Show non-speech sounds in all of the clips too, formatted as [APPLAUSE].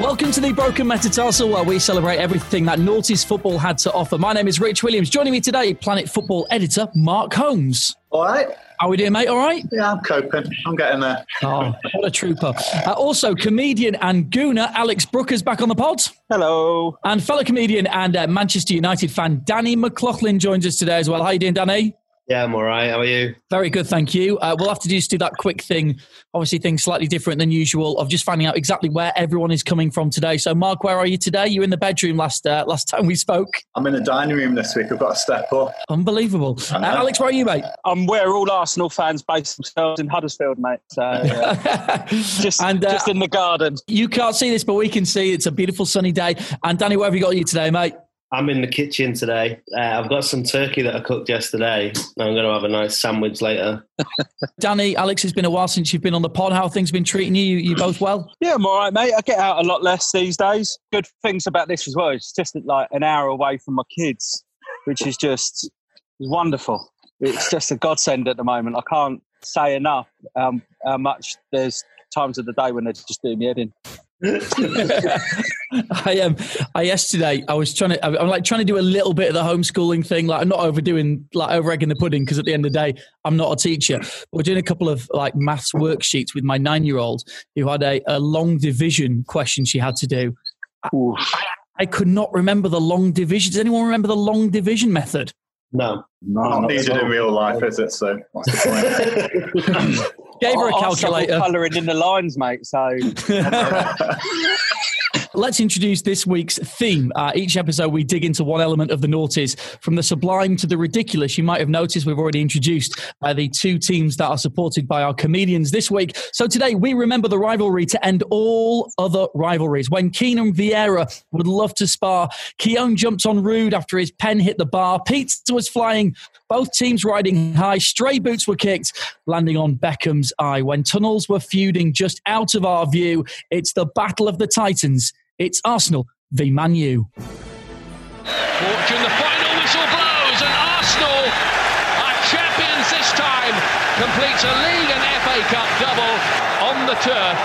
Welcome to the Broken Metatarsal, where we celebrate everything that noughties football had to offer. My name is Rich Williams. Joining me today, Planet Football editor Mark Holmes. All right. How we doing, mate? All right? Yeah, I'm coping. I'm getting there. Oh, what a trooper. Uh, also, comedian and gooner Alex Brooker's back on the pod. Hello. And fellow comedian and uh, Manchester United fan Danny McLoughlin joins us today as well. How you doing, Danny? Yeah, I'm all right. How are you? Very good, thank you. Uh, we'll have to just do that quick thing. Obviously, things slightly different than usual of just finding out exactly where everyone is coming from today. So, Mark, where are you today? You were in the bedroom last uh, last time we spoke. I'm in the dining room this week. I've got to step up. Unbelievable. Uh, Alex, where are you, mate? I'm where all Arsenal fans base themselves in Huddersfield, mate. So [LAUGHS] uh, just, And, uh, just in the garden. You can't see this, but we can see it's a beautiful sunny day. And Danny, where have you got you today, mate? I'm in the kitchen today. Uh, I've got some turkey that I cooked yesterday. I'm going to have a nice sandwich later. [LAUGHS] Danny, Alex, it's been a while since you've been on the pod. How have things been treating you? You, you both well? Yeah, I'm all right, mate. I get out a lot less these days. Good things about this as well. It's just like an hour away from my kids, which is just wonderful. It's just a godsend at the moment. I can't say enough um, how much there's times of the day when they're just doing me head in. I am. Um, I yesterday I was trying to. I'm like trying to do a little bit of the homeschooling thing. Like I'm not overdoing, like over egging the pudding because at the end of the day I'm not a teacher. But we're doing a couple of like maths worksheets with my nine year old who had a, a long division question she had to do. I, I could not remember the long division. Does anyone remember the long division method? No. not needed in real life, is it? So what's the point? [LAUGHS] [LAUGHS] Gave her a I- I struggle calculator. colouring in the lines, mate. So [LAUGHS] [LAUGHS] Let's introduce this week's theme. Uh, each episode, we dig into one element of the noughties, from the sublime to the ridiculous. You might have noticed we've already introduced uh, the two teams that are supported by our comedians this week. So today, we remember the rivalry to end all other rivalries. When Keane and Vieira would love to spar, Keown jumped on Ruud after his pen hit the bar. Pizza was flying, both teams riding high. Stray boots were kicked, landing on Beckham's eye. When tunnels were feuding just out of our view, it's the Battle of the Titans. It's Arsenal v Man U. Fortune, the final whistle blows, and Arsenal are champions this time. Completes a league and FA Cup double on the turf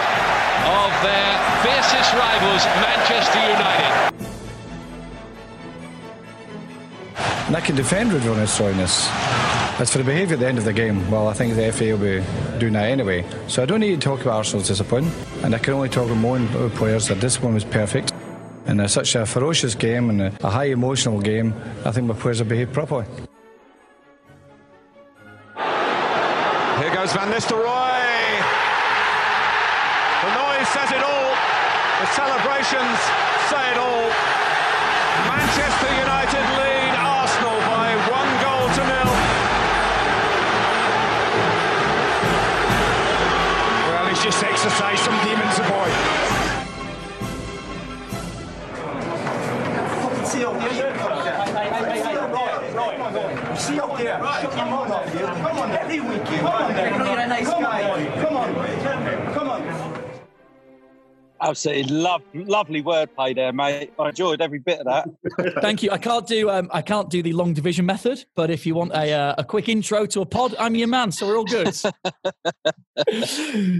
of their fiercest rivals, Manchester United. And I can defend van Nistelrooyness. As for the behaviour at the end of the game, well, I think the FA will be doing that anyway. So I don't need to talk about Arsenal's disappointment, and I can only talk about about players that this one was perfect. And uh, such a ferocious game and a, a high emotional game, I think my players have behaved properly. Here goes Van Nistelrooy. The noise says it all. The celebrations say it all. Manchester United just exercise some demons, the boy. See up there. Shut your mouth up, you. Come on, every week, you. Come on, there. You're a nice guy. Come on. Come on. Absolutely love, lovely wordplay there, mate. I enjoyed every bit of that. [LAUGHS] Thank you. I can't do um, I can't do the long division method, but if you want a uh, a quick intro to a pod, I'm your man. So we're all good.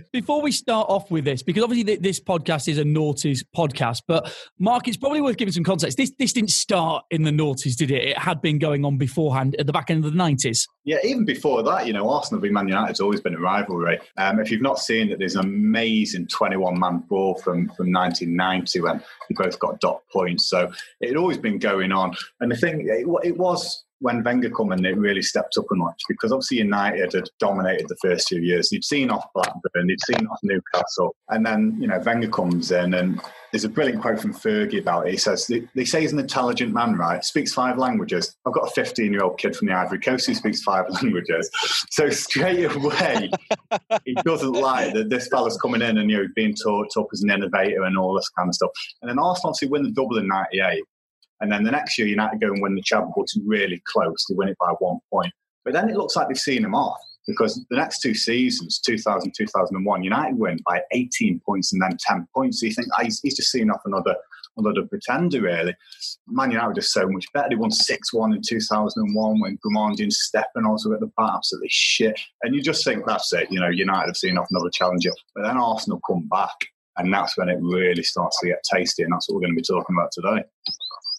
[LAUGHS] Before we start off with this, because obviously th- this podcast is a noughties podcast, but Mark, it's probably worth giving some context. This this didn't start in the noughties, did it? It had been going on beforehand at the back end of the nineties. Yeah, even before that, you know, Arsenal v Man United's always been a rivalry. Um, if you've not seen it, there's an amazing 21 man brawl from, from 1990 when we both got dot points. So it had always been going on. And the thing, it, it was when Wenger come in, it really stepped up a notch because obviously United had dominated the first few years. You'd seen off Blackburn, you'd seen off Newcastle. And then, you know, Wenger comes in and there's a brilliant quote from Fergie about it. He says, they, they say he's an intelligent man, right? Speaks five languages. I've got a 15 year old kid from the Ivory Coast who speaks five [LAUGHS] languages. So straight away, he doesn't like that this fella's coming in and, you know, being talked up as an innovator and all this kind of stuff. And then Arsenal obviously win the double in 98. And then the next year, United go and win the Champions League. Really close. They win it by one point. But then it looks like they've seen him off because the next two seasons, 2000, 2001, United win by 18 points and then 10 points. So you think, ah, he's, he's just seen off another another pretender, really. Man United just so much better. They won 6 1 in 2001 when Grimandi and Stepanovs at the back, absolutely shit. And you just think, that's it, you know, United have seen off another challenger. But then Arsenal come back and that's when it really starts to get tasty, and that's what we're going to be talking about today.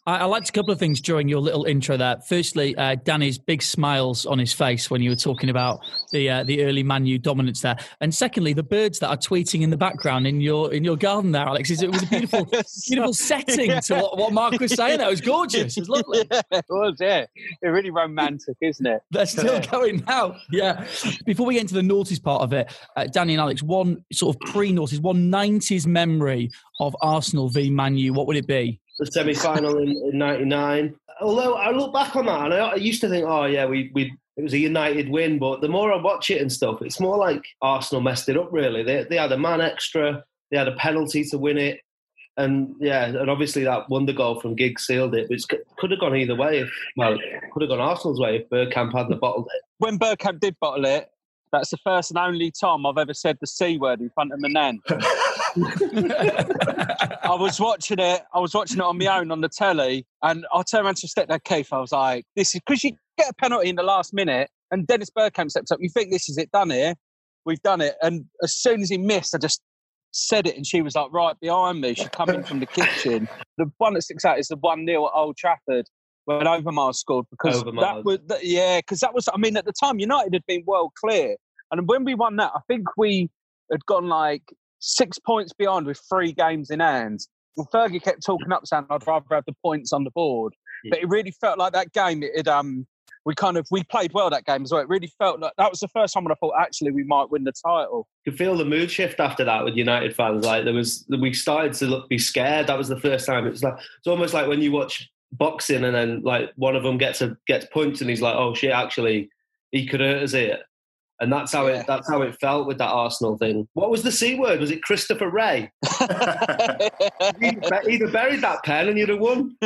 I, I liked a couple of things during your little intro there. Firstly, uh, Danny's big smiles on his face when you were talking about the uh, the early Man U dominance there, and secondly, the birds that are tweeting in the background in your in your garden there, Alex. It was a beautiful [LAUGHS] beautiful setting yeah. to what, what Mark was saying. That was gorgeous. It was lovely. [LAUGHS] Yeah, it was. Yeah, it's really romantic, isn't it? They're still going now. Yeah. Before we get into the noughties part of it, uh, Danny and Alex, one sort of pre noughties, one nineties memory of Arsenal v Manu. What would it be? The semi final in, in '99. Although I look back on that and I, I, used to think, oh yeah, we we it was a United win, but the more I watch it and stuff, it's more like Arsenal messed it up. Really, they they had a man extra, they had a penalty to win it, and yeah, and obviously that wonder goal from Giggs sealed it, which could have gone either way. If, well, could have gone Arsenal's way if Bergkamp hadn't bottled it. When Bergkamp did bottle it, that's the first and only time I've ever said the C word in front of my nan. [LAUGHS] I was watching it. I was watching it on my own on the telly, and I turned around to step Keith. I was like, "This is because you get a penalty in the last minute, and Dennis Bergkamp steps up. You think this is it done here? We've done it." And as soon as he missed, I just said it, and she was like right behind me. She come in from the kitchen. The one that sticks out is the one 0 at Old Trafford when Overmars scored because Overmars. that was yeah because that was I mean at the time United had been well clear and when we won that, I think we had gone like six points behind with three games in hand. And Fergie kept talking up, saying, "I'd rather have the points on the board." Yeah. But it really felt like that game. It, it um we kind of we played well that game as well. It really felt like that was the first time when I thought actually we might win the title. You could feel the mood shift after that with United fans. Like there was, we started to look, be scared. That was the first time. It's like it's almost like when you watch boxing and then like one of them gets a gets punched and he's like, oh shit, actually he could hurt us here and that's how yeah. it that's how it felt with that Arsenal thing. What was the c word? Was it Christopher Wreh? [LAUGHS] he'd, have buried that pen and you'd have won. [LAUGHS]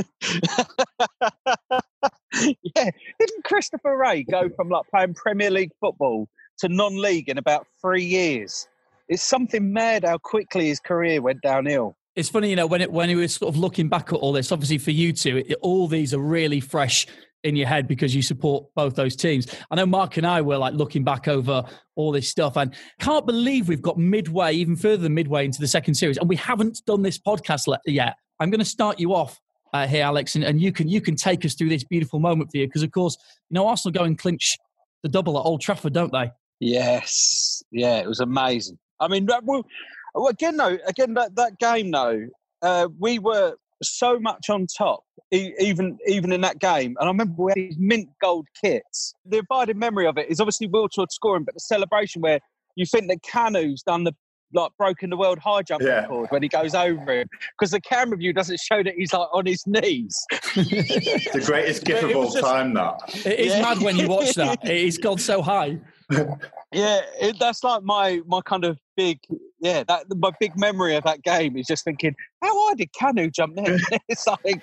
yeah, didn't Christopher Wreh go from like playing Premier League football to non-league in about three years? It's something mad how quickly his career went downhill. It's funny, you know, when it when he was sort of looking back at all this. Obviously, for you two, it, all these are really fresh in your head because you support both those teams. I know Mark and I were like looking back over all this stuff and can't believe we've got midway, even further than midway into the second series, and we haven't done this podcast yet. I'm going to start you off uh, here, Alex, and, and you can you can take us through this beautiful moment for you because, of course, you know Arsenal go and clinch the double at Old Trafford, don't they? Yes, yeah, it was amazing. I mean, well, again, though, again that that game though, uh, we were so much on top, even even in that game. And I remember we had these mint gold kits. The abiding memory of it is obviously Wiltord scoring, but the celebration where you think that Kanu's done the like broken the world high jump yeah. record when he goes over him because the camera view doesn't show that he's like on his knees. [LAUGHS] the greatest gift of all just, time. That it is yeah. mad when you watch that. [LAUGHS] It's gone so high. Yeah, it, that's like my my kind of big yeah, that my big memory of that game is just thinking, how high did Kanu jump there? [LAUGHS] [LAUGHS] it's like,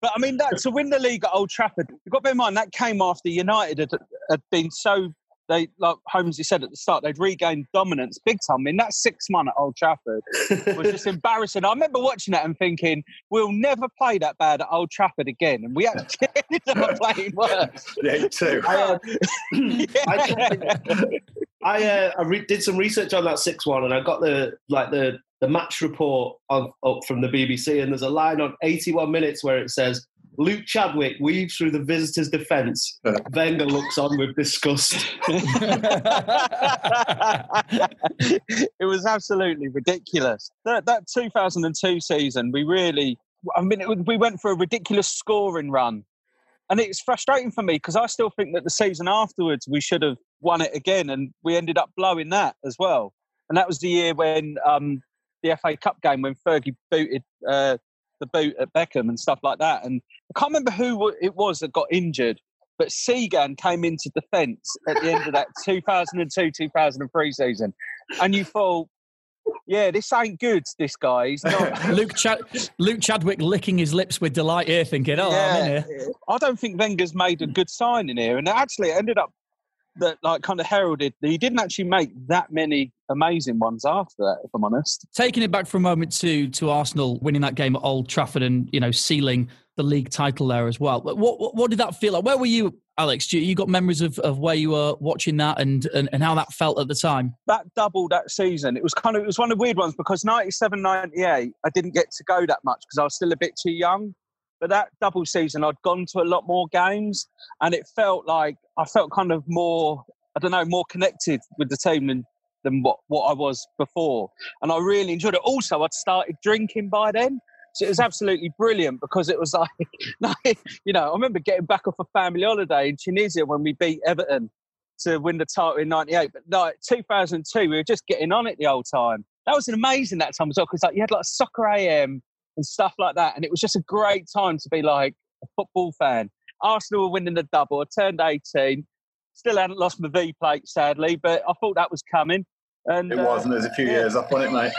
but I mean, that to win the league at Old Trafford, you've got to bear in mind that came after United had, had been so they like Holmesy said at the start, they'd regained dominance big time. I mean, that six man at Old Trafford [LAUGHS] was just embarrassing. I remember watching that and thinking, we'll never play that bad at Old Trafford again. And we [LAUGHS] actually [LAUGHS] ended up playing worse. Yeah, too. I, uh, [CLEARS THROAT] I, I, uh, I re- did some research on that six one, and I got the like the the match report of, up from the BBC, and there's a line on 81 minutes where it says Luke Chadwick weaves through the visitors' defence. Wenger looks on with disgust. [LAUGHS] it was absolutely ridiculous. That, that 2002 season, we really, I mean, we went for a ridiculous scoring run. And it's frustrating for me because I still think that the season afterwards we should have won it again, and we ended up blowing that as well. And that was the year when um, the FA Cup game when Fergie booted uh, the boot at Beckham and stuff like that. And I can't remember who it was that got injured, but Cygan came into defence at the end of that [LAUGHS] 2002 2003 season. And you thought, yeah, this ain't good, this guy. He's not. [LAUGHS] Luke, Chad- Luke Chadwick licking his lips with delight here, thinking, oh, yeah, I'm in here. I don't think Wenger's made a good sign in here. And actually, it ended up that like kind of heralded he didn't actually make that many amazing ones after that if i'm honest taking it back for a moment to to arsenal winning that game at old trafford and you know sealing the league title there as well what what, what did that feel like where were you Alex, do you, you got memories of, of where you were watching that and, and, and how that felt at the time? That double that season, it was kind of it was one of the weird ones because 97, 98, I didn't get to go that much because I was still a bit too young. But that double season, I'd gone to a lot more games, and it felt like I felt kind of more, I don't know, more connected with the team than than what, what I was before. And I really enjoyed it. Also, I'd started drinking by then. So it was absolutely brilliant because it was [LAUGHS] like, like, you know, I remember getting back off a family holiday in Tunisia when we beat Everton to win the title in 98. But like 2002, we were just getting on it the whole time. That was amazing that time as well because like you had like soccer AM and stuff like that. And it was just a great time to be like a football fan. Arsenal were winning the double. I turned 18. Still hadn't lost my V plate, sadly, but I thought that was coming. And, It uh, was, and there's a few years up on it, mate.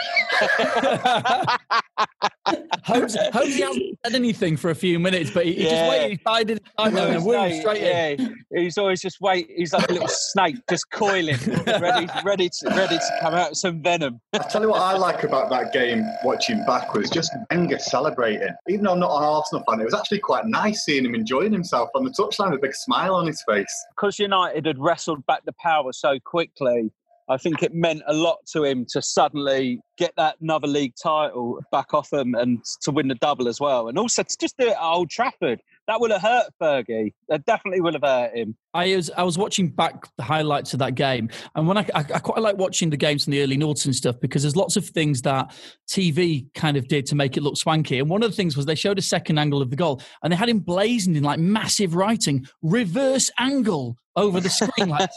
Holmes, Holmes hasn't said anything for a few minutes, but he, he just waited. He bided his time there and He's woo, like- in. he's always just wait. He's like a little snake, just coiling, ready, ready to, ready to come out with some venom. I tell you what I like about that game, watching back, was just Wenger celebrating. Even though I'm not an Arsenal fan, it was actually quite nice seeing him enjoying himself on the touchline with a big smile on his face. Because United had wrestled back the power so quickly, I think it meant a lot to him to suddenly get that another league title back off him and to win the double as well. And also to just do it at Old Trafford. That would have hurt Fergie. That definitely would have hurt him. I was I was watching back the highlights of that game, and when I, I, I quite like watching the games from the early noughts and stuff because there's lots of things that TV kind of did to make it look swanky. And one of the things was they showed a second angle of the goal, and they had him blazoned in like massive writing, reverse angle over the screen, like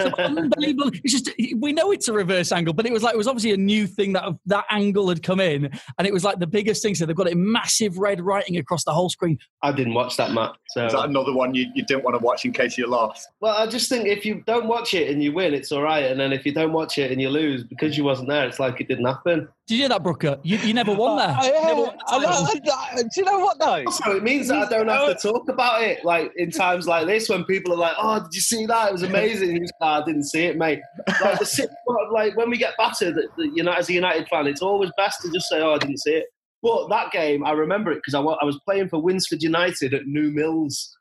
some [LAUGHS] unbelievable. It's just we know it's a reverse angle, but it was like it was obviously a new thing that that angle had come in, and it was like the biggest thing. So they've got it in massive red writing across the whole screen. I didn't watch that, Matt. So Is that another one you, you didn't want to watch in case you lost? Well, I just think if you don't watch it and you win, it's all right. And then if you don't watch it and you lose because you wasn't there, it's like it didn't happen. Did you hear that, Brooker? You, you never won there. Oh, yeah. never won the I. I- I- do you know what though? So it means that I don't have to talk about it. Like in times like this, when people are like, "Oh, did you see that? It was amazing." You just, "Ah, I didn't see it, mate. Like the sit- like when we get battered, the, the, you know, as a United fan, it's always best to just say, "Oh, I didn't see it." But that game, I remember it because I, I was playing for Winsford United at New Mills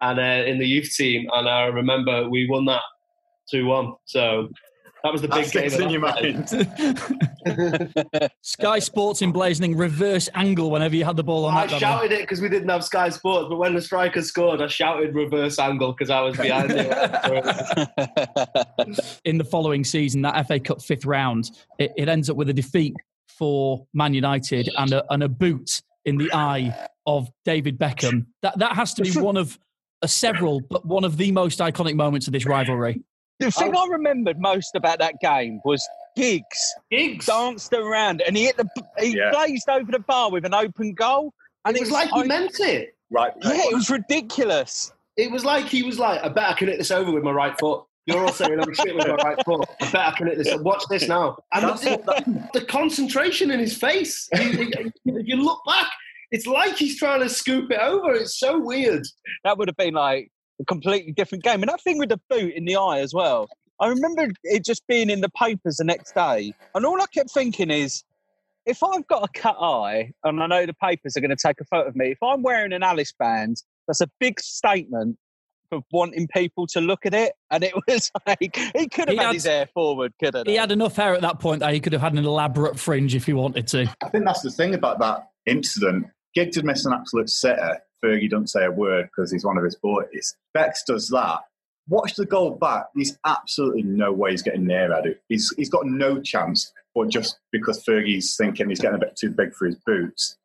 and uh, in the youth team, and I remember we won that two one. So that was the That big game. in your that mind. [LAUGHS] Sky Sports emblazoning reverse angle whenever you had the ball on I that. Gavin. shouted it because we didn't have Sky Sports, but when the striker scored, I shouted reverse angle because I was behind it. [LAUGHS] In the following season, that FA Cup fifth round, it, it ends up with a defeat for Man United and a, and a boot in the eye of David Beckham. That that has to be [LAUGHS] one of uh, several, but one of the most iconic moments of this rivalry. The thing I remembered most about that game was Giggs Giggs. danced around and he hit the he Yeah. blazed over the bar with an open goal. And it was like he meant it. Right. yeah, it was ridiculous. It was like he was like, I bet I can hit this over with my right foot. You're all saying I'm shit with my right foot. I bet I can hit this. Watch this now. And That's the, the concentration in his face. You, you- if you look back, it's like he's trying to scoop it over. It's so weird. That would have been like a completely different game. And that thing with the boot in the eye as well. I remember it just being in the papers the next day. And all I kept thinking is, if I've got a cut eye and I know the papers are going to take a photo of me, if I'm wearing an Alice band, that's a big statement for wanting people to look at it. And it [LAUGHS] was like, he could have He had had- his hair forward, couldn't He had enough hair at that point that he could have had an elaborate fringe if he wanted to. I think that's the thing about that incident. Giggs had missed an absolute sitter. Fergie doesn't say a word because he's one of his boys. Bex does that. Watch the goal back. There's absolutely no way he's getting near Edu. He's he's got no chance. But just because Fergie's thinking he's getting a bit too big for his boots,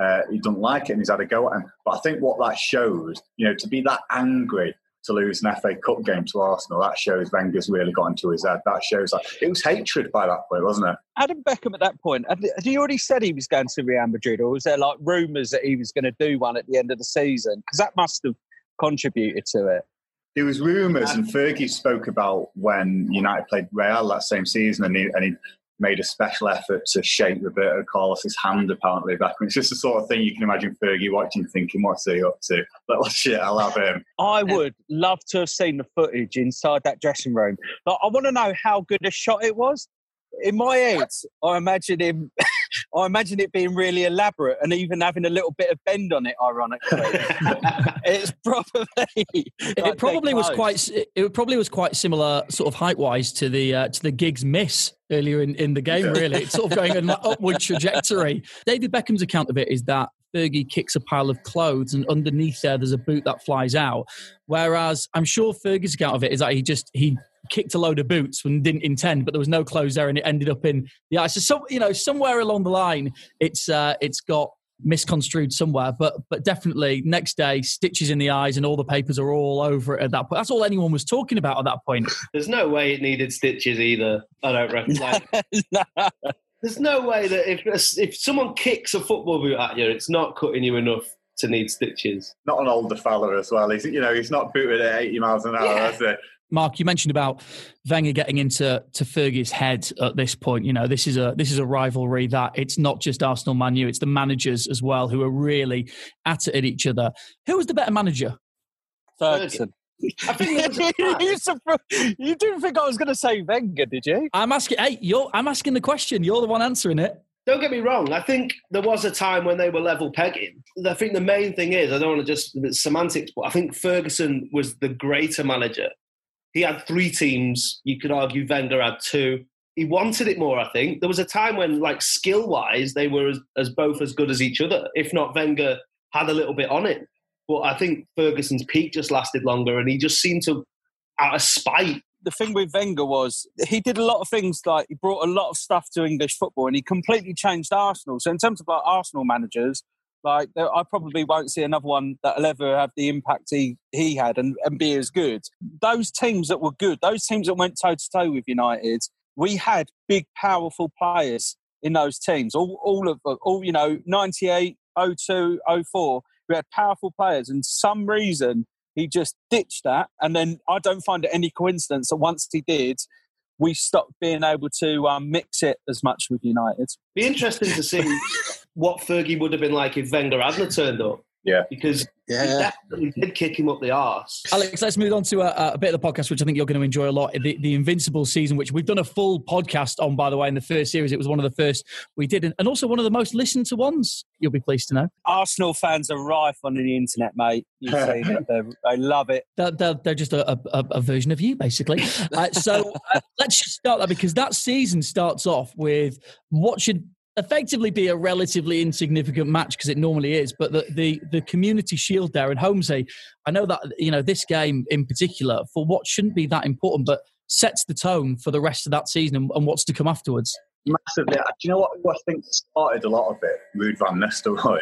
uh, he doesn't like it and he's had a go at him. But I think what that shows, you know, to be that angry to lose an FA Cup game to Arsenal, that shows Wenger's really got into his head. That shows that it was hatred by that point, wasn't it? Adam Beckham at that point, had, he already said he was going to Real Madrid, or was there like rumours that he was going to do one at the end of the season? Because that must have contributed to it. There was rumours, and Fergie spoke about when United played Real that same season, and he, and he made a special effort to shake Roberto Carlos's hand. Apparently, back when it's just the sort of thing you can imagine Fergie watching, thinking, "What's he up to?" Little [LAUGHS] shit, I'll have him. I would love to have seen the footage inside that dressing room. Like, I want to know how good a shot it was. In my head, I imagine him [LAUGHS] I imagine it being really elaborate and even having a little bit of bend on it. Ironically, [LAUGHS] it's probably it probably was quite it probably was quite similar sort of height wise to the uh, to the Giggs miss earlier in, in the game really. It's sort of going an upward trajectory. David beckham's account of it is that Fergie kicks a pile of clothes and underneath there there's a boot that flies out whereas i'm sure fergie's account of it is that he just he kicked a load of boots and didn't intend but there was no clothes there and it ended up in the ice so some, you know somewhere along the line it's uh, it's got misconstrued somewhere, but but definitely next day stitches in the eyes and all the papers are all over it at that point. That's all anyone was talking about at that point. There's no way it needed stitches either. I don't reckon. [LAUGHS] Like, there's no way that if if someone kicks a football boot at you, it's not cutting you enough to need stitches. Not an older fella as well. He's you know he's not booted at 80 miles an hour. Yeah. Is it? Mark, you mentioned about Wenger getting into to Fergie's head at this point. You know, this is a this is a rivalry that it's not just Arsenal, Man U, it's the managers as well who are really at it at each other. Who was the better manager? Ferguson. I think a [LAUGHS] you, surpri- you didn't think I was going to say Wenger, did you? I'm asking. Hey, you're. I'm asking the question. You're the one answering it. Don't get me wrong. I think there was a time when they were level pegging. I think the main thing is I don't want to just it's semantics, but I think Ferguson was the greater manager. He had three teams. You could argue Wenger had two. He wanted it more. I think there was a time when, like skill wise, they were as, as both as good as each other. If not, Wenger had a little bit on it. But I think Ferguson's peak just lasted longer, and he just seemed to, out of spite, the thing with Wenger was he did a lot of things like he brought a lot of stuff to English football and he completely changed Arsenal. So in terms of like Arsenal managers, like I probably won't see another one that'll ever have the impact he, he had and, and be as good. Those teams that were good, those teams that went toe to toe with United, we had big, powerful players in those teams. All, all of all you know, 98, 02, 04, we had powerful players, and some reason he just ditched that. And then I don't find it any coincidence that once he did, we stopped being able to um, mix it as much with United. be interesting to see [LAUGHS] what Fergie would have been like if Wenger hadn't turned up. Yeah. Because he definitely did kick him up the arse. Alex, let's move on to a, a bit of the podcast, which I think you're going to enjoy a lot. The, the Invincible season, which we've done a full podcast on, by the way, in the first series. It was one of the first we did, and also one of the most listened to ones. You'll be pleased to know. Arsenal fans are rife on the internet, mate. You've seen. [LAUGHS] They're, they love it. They're, they're, they're just a, a, a version of you, basically. Uh, so uh, let's just start that because that season starts off with what should effectively be a relatively insignificant match because it normally is but the, the the community shield there and Holmesy I know that you know this game in particular for what shouldn't be that important but sets the tone for the rest of that season and, and what's to come afterwards Massively. Uh, do you know what, what I think started a lot of it? Ruud van Nistelrooy.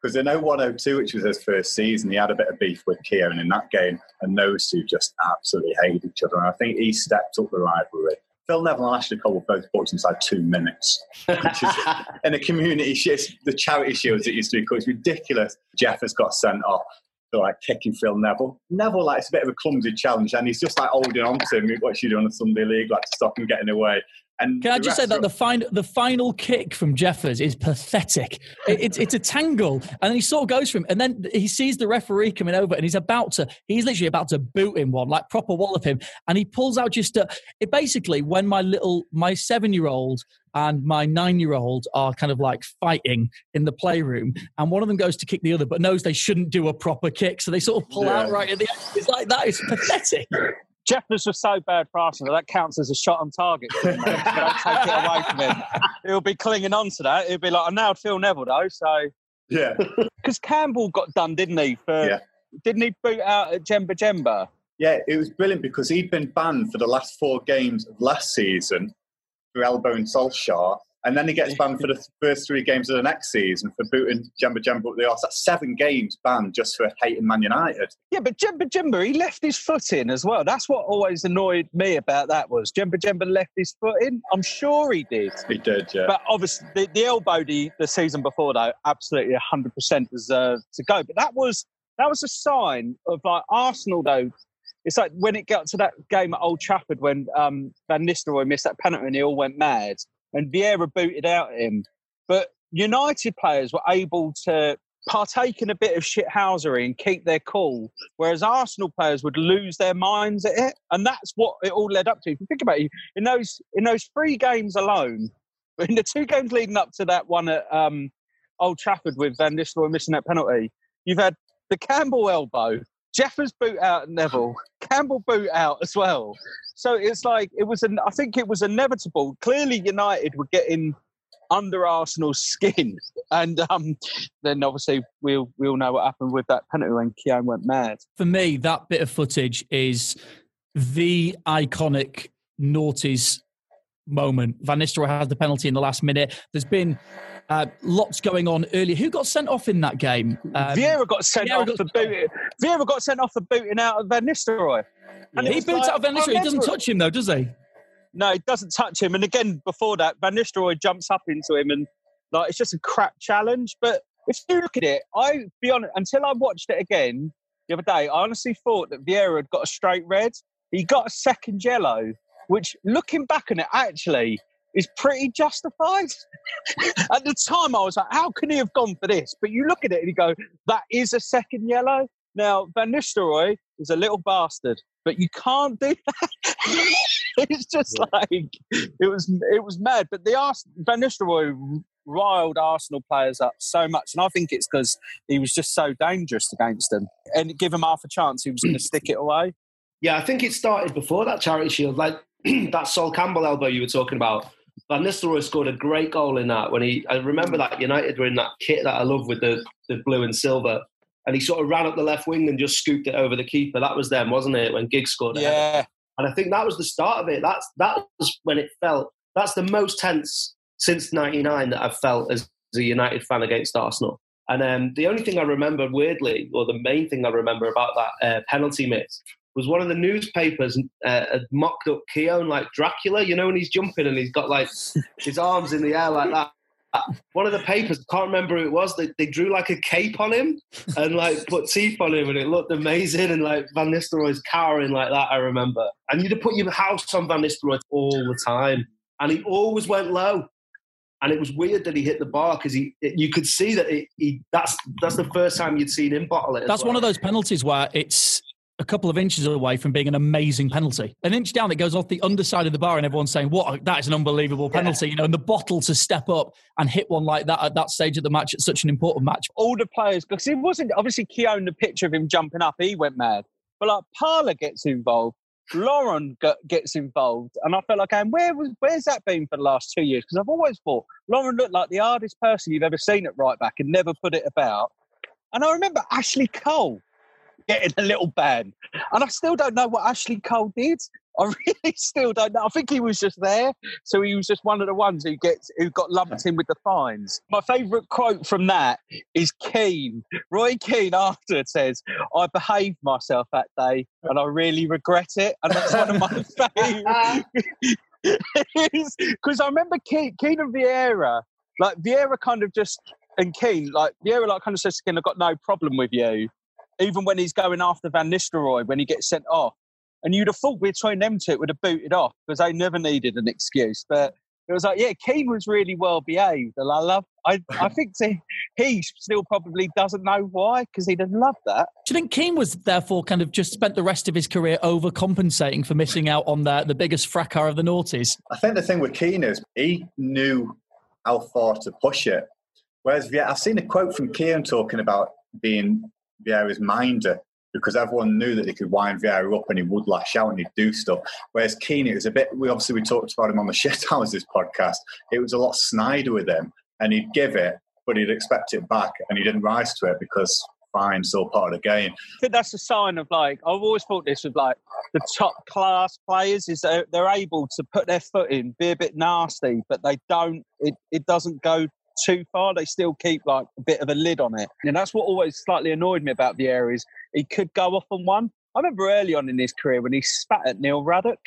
Because in 0102, which was his first season, he had a bit of beef with Keown in that game, and those two just absolutely hated each other. And I think he stepped up the rivalry. Phil Neville and Ashley Cole were both booked inside two minutes. Which is, [LAUGHS] in a community shield, the charity shields it used to be called, it's ridiculous. Jeffers got sent off for like kicking Phil Neville. Neville, like, it's a bit of a clumsy challenge, and he's just like holding on to him. What's you doing on a Sunday league, like to stop him getting away. And Can I just say that the final the final kick from Jeffers is pathetic. It, it's it's a tangle, and he sort of goes for him, and then he sees the referee coming over, and he's about to he's literally about to boot him one, like proper wallop him, and he pulls out just a, it basically when my little my seven year old and my nine year old are kind of like fighting in the playroom, and one of them goes to kick the other, but knows they shouldn't do a proper kick, so they sort of pull out right at the end. It's like that. It's pathetic. Jeffers was so bad for Arsenal that counts as a shot on target. for him, mate. Don't take it away from him. He'll be clinging on to that. He'll be like, I nailed Phil Neville though. So yeah. [LAUGHS] because Campbell got done, didn't he? For Yeah. didn't he boot out at Djemba-Djemba? Yeah, it was brilliant because he'd been banned for the last four games of last season for elbowing Solskjaer. And then he gets banned for the [LAUGHS] first three games of the next season for booting Djemba-Djemba up the arse. That's seven games banned just for hating Man United. Yeah, but Djemba-Djemba, he left his foot in as well. That's what always annoyed me about that was Djemba-Djemba left his foot in. I'm sure he did. He did, yeah. But obviously, the, the elbow the, the season before, though, absolutely 100% deserved to go. But that was that was a sign of like Arsenal, though. It's like when it got to that game at Old Trafford when um, Van Nistelrooy missed that penalty and he all went mad, and Vieira booted out him. But United players were able to partake in a bit of shithousery and keep their cool, whereas Arsenal players would lose their minds at it, and that's what it all led up to. If you think about it, in those in those three games alone, [LAUGHS] in the two games leading up to that one at um, Old Trafford with Van Nistelrooy missing that penalty, you've had the Campbell elbow, Jeffers boot out Neville, Campbell boot out as well. So it's like it was an. I think it was inevitable. Clearly, United were getting under Arsenal's skin, [LAUGHS] and um, then obviously we we'll, we all know what happened with that penalty when Keown went mad. For me, that bit of footage is the iconic noughties moment. Van Nistelrooy has the penalty in the last minute. There's been uh, lots going on earlier. Who got sent off in that game? Um, Vieira got sent Vieira off got, for booting. Vieira got sent off for booting out of Van Nistelrooy. And he boots like, out of Van Nistelrooy. He doesn't touch him though, does he? No, he doesn't touch him. And again, before that, Van Nistelrooy jumps up into him, and like it's just a crap challenge. But if you look at it, I be honest, until I watched it again the other day, I honestly thought that Vieira had got a straight red. He got a second yellow, which looking back on it, actually is pretty justified. [LAUGHS] at the time, I was like, how can he have gone for this? But you look at it and you go, that is a second yellow. Now, Van Nistelrooy is a little bastard, but you can't do [LAUGHS] that. [LAUGHS] it's just like it was. It was mad. But the Ars- Van Nistelrooy riled Arsenal players up so much, and I think it's because he was just so dangerous against them. And give him half a chance, he was going to stick it away. Yeah, I think it started before that Charity Shield, like [CLEARS THROAT] that Sol Campbell elbow you were talking about. Van Nistelrooy scored a great goal in that when he. I remember that United were in that kit that I love with the the blue and silver, and he sort of ran up the left wing and just scooped it over the keeper. That was them, wasn't it? When Giggs scored. Yeah. And I think that was the start of it. That's that was when it felt. That's the most tense since '99 that I've felt as a United fan against Arsenal. And um, the only thing I remember weirdly, or the main thing I remember about that uh, penalty miss, was one of the newspapers uh, had mocked up Keown like Dracula. You know when he's jumping and he's got like his arms in the air like that. One of the papers, I can't remember who it was. They, they drew like a cape on him and like put teeth on him, and it looked amazing. And like Van Nistelrooy's cowering like that, I remember. And you'd have put your house on Van Nistelrooy all the time, and he always went low. And it was weird that he hit the bar because he, it, you could see that it, he. That's that's the first time you'd seen him bottle it. That's well. one of those penalties where it's a couple of inches away from being an amazing penalty. An inch down, it goes off the underside of the bar, and everyone's saying, "What? That is an unbelievable penalty!" Yeah. You know, and the bottle to step up and hit one like that at that stage of the match at such an important match. All the players, because it wasn't obviously Keown. The picture of him jumping up, he went mad. But like Parlour gets involved, Lauren gets involved, and I felt like, and where was where's that been for the last two years? Because I've always thought Lauren looked like the hardest person you've ever seen at right back and never put it about. And I remember Ashley Cole getting a little ban. And I still don't know what Ashley Cole did. [LAUGHS] I really still don't know. I think he was just there, so he was just one of the ones who gets who got lumped in with the fines. My favourite quote from that is Keane. Roy Keane after it says, "I behaved myself that day, and I really regret it." And that's one of my [LAUGHS] favourite. Because [LAUGHS] I remember Keane, Keane and Vieira, like Vieira, kind of just and Keane, like Vieira, like kind of says, "Keane, I've got no problem with you." Even when he's going after Van Nistelrooy when he gets sent off. And you'd have thought we'd between them two it would have booted off because they never needed an excuse. But it was like, yeah, Keane was really well behaved. And I love, I, I [LAUGHS] think he still probably doesn't know why because he'd have loved that. Do you think Keane was therefore kind of just spent the rest of his career overcompensating for missing out on the, the biggest fracas of the noughties? I think the thing with Keane is he knew how far to push it. Whereas yeah, I've seen a quote from Keane talking about being Vieira's minder because everyone knew that they could wind Vieira up and he would lash out and he'd do stuff. Whereas Keane, it was a bit, we obviously we talked about him on the [LAUGHS] Shit Houses podcast. It was a lot snider with him and he'd give it, but he'd expect it back and he didn't rise to it because fine, still part of the game. I think that's a sign of like, I've always thought this with like the top class players is they're, they're able to put their foot in, be a bit nasty, but they don't, it, it doesn't go too far, they still keep like a bit of a lid on it. And that's what always slightly annoyed me about Vieira is he could go off on one. I remember early on in his career when he spat at Neil Ruddock.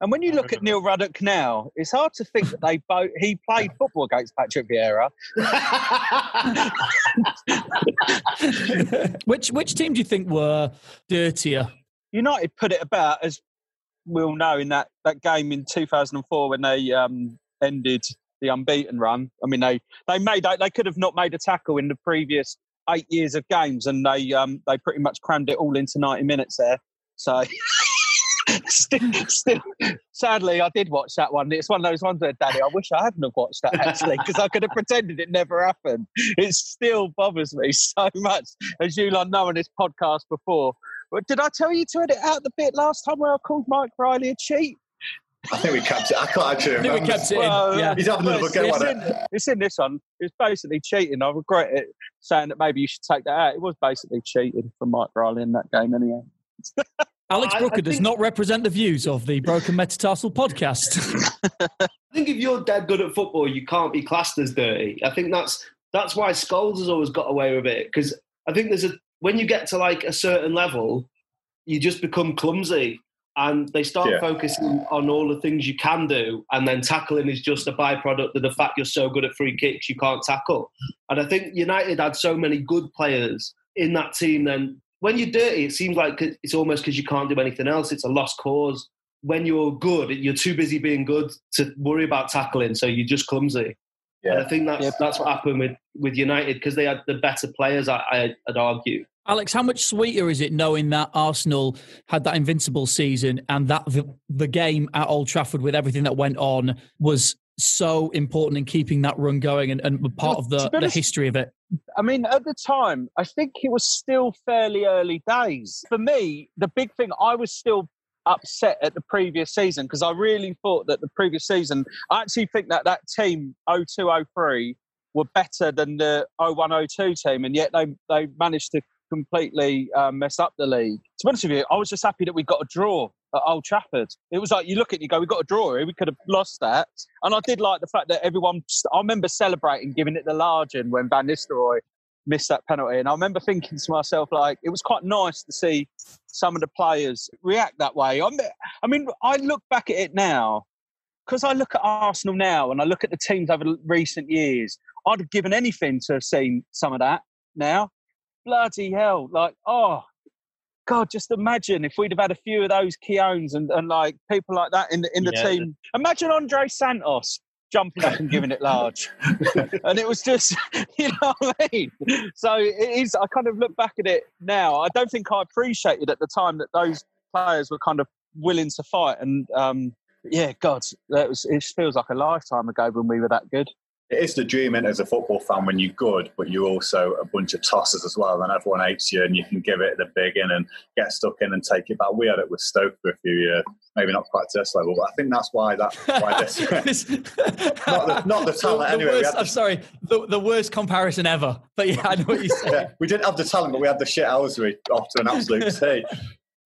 And when you look at Neil Ruddock now, it's hard to think that they both he played [LAUGHS] football against Patrick Vieira. [LAUGHS] which which team do you think were dirtier? United put it about as we'll know in that, that game in 2004 when they um, ended the unbeaten run. I mean, they they made they could have not made a tackle in the previous eight years of games, and they um, they pretty much crammed it all into ninety minutes there. So [LAUGHS] still, still, sadly, I did watch that one. It's one of those ones where, Daddy, I wish I hadn't have watched that actually, because I could have pretended it never happened. It still bothers me so much, as you lot know on this podcast before. But did I tell you to edit out the bit last time where I called Mike Riley a cheat? I think we kept it. I can't actually I think we kept it in. Well, yeah. He's having another it's, go it's at in, it. it's in this one. It's basically cheating. I regret it saying that maybe you should take that out. It was basically cheating from Mike Riley in that game, anyway. [LAUGHS] Alex I- I Brooker does think- not represent the views of the Broken Metatarsal podcast. [LAUGHS] [LAUGHS] I think if you're dead good at football, you can't be classed as dirty. I think that's that's why Scholes has always got away with it because I think there's a when you get to like a certain level, you just become clumsy, and they start Yeah. focusing on all the things you can do, and then tackling is just a byproduct of the fact you're so good at free kicks you can't tackle. And I think United had so many good players in that team. Then when you're dirty, it seems like it's almost because you can't do anything else. It's a lost cause. When you're good, you're too busy being good to worry about tackling, so you're just clumsy. And I think that's Yep. that's what happened with, with United because they had the better players. I, I, I'd argue. Alex, how much sweeter is it knowing that Arsenal had that invincible season and that the, the game at Old Trafford with everything that went on was so important in keeping that run going and, and part of the, the history of it? I mean, at the time, I think it was still fairly early days. For me, the big thing, I was still upset at the previous season because I really thought that the previous season, I actually think that that team 02 03 were better than the 01 02 team, and yet they, they managed to completely uh, mess up the league. To be honest with you, I was just happy that we got a draw at Old Trafford. It was like you look at it, you go, we got a draw here. We could have lost that. And I did like the fact that everyone. I remember celebrating, giving it the large in when Van Nistelrooy missed that penalty. And I remember thinking to myself, like, it was quite nice to see some of the players react that way. I'm, I mean, I look back at it now because I look at Arsenal now and I look at the teams over recent years. I'd have given anything to have seen some of that now. Bloody hell! Like, oh God, just imagine if we'd have had a few of those Keowns and, and like people like that in the in the Yeah. team. Imagine Andre Santos jumping up and giving it large, [LAUGHS] and it was just, [LAUGHS] you know what I mean. So it is. I kind of look back at it now. I don't think I appreciated at the time that those players were kind of willing to fight, and um, yeah, God, that was. It feels like a lifetime ago when we were that good. It is the dream in as a football fan when you're good, but you're also a bunch of tossers as well, and everyone hates you, and you can give it the big in and get stuck in and take it back. We had it with Stoke for a few years, maybe not quite to this level, but I think that's why that why [LAUGHS] this. This- Not the- not the talent The, anyway, worst, the- I'm sorry, the, the worst comparison ever. But yeah, I know what you're saying. yeah, [LAUGHS] we didn't have the talent, but we had the shit housery off to an absolute [LAUGHS] T.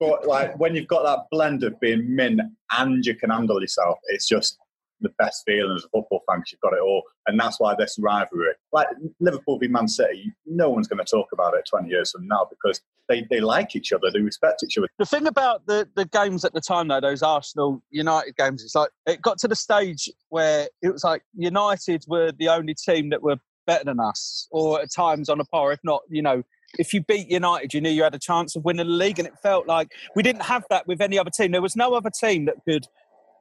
But like when you've got that blend of being min and you can handle yourself, it's just the best feeling as a football fan because you've got it all. And that's why this rivalry, like Liverpool v Man City, no one's going to talk about it 20 years from now because they, they like each other, they respect each other. The thing about the, the games at the time, though, those Arsenal United games, it's like it got to the stage where it was like United were the only team that were better than us, or at times on a par. If not, you know, if you beat United, you knew you had a chance of winning the league, and it felt like we didn't have that with any other team. There was no other team that could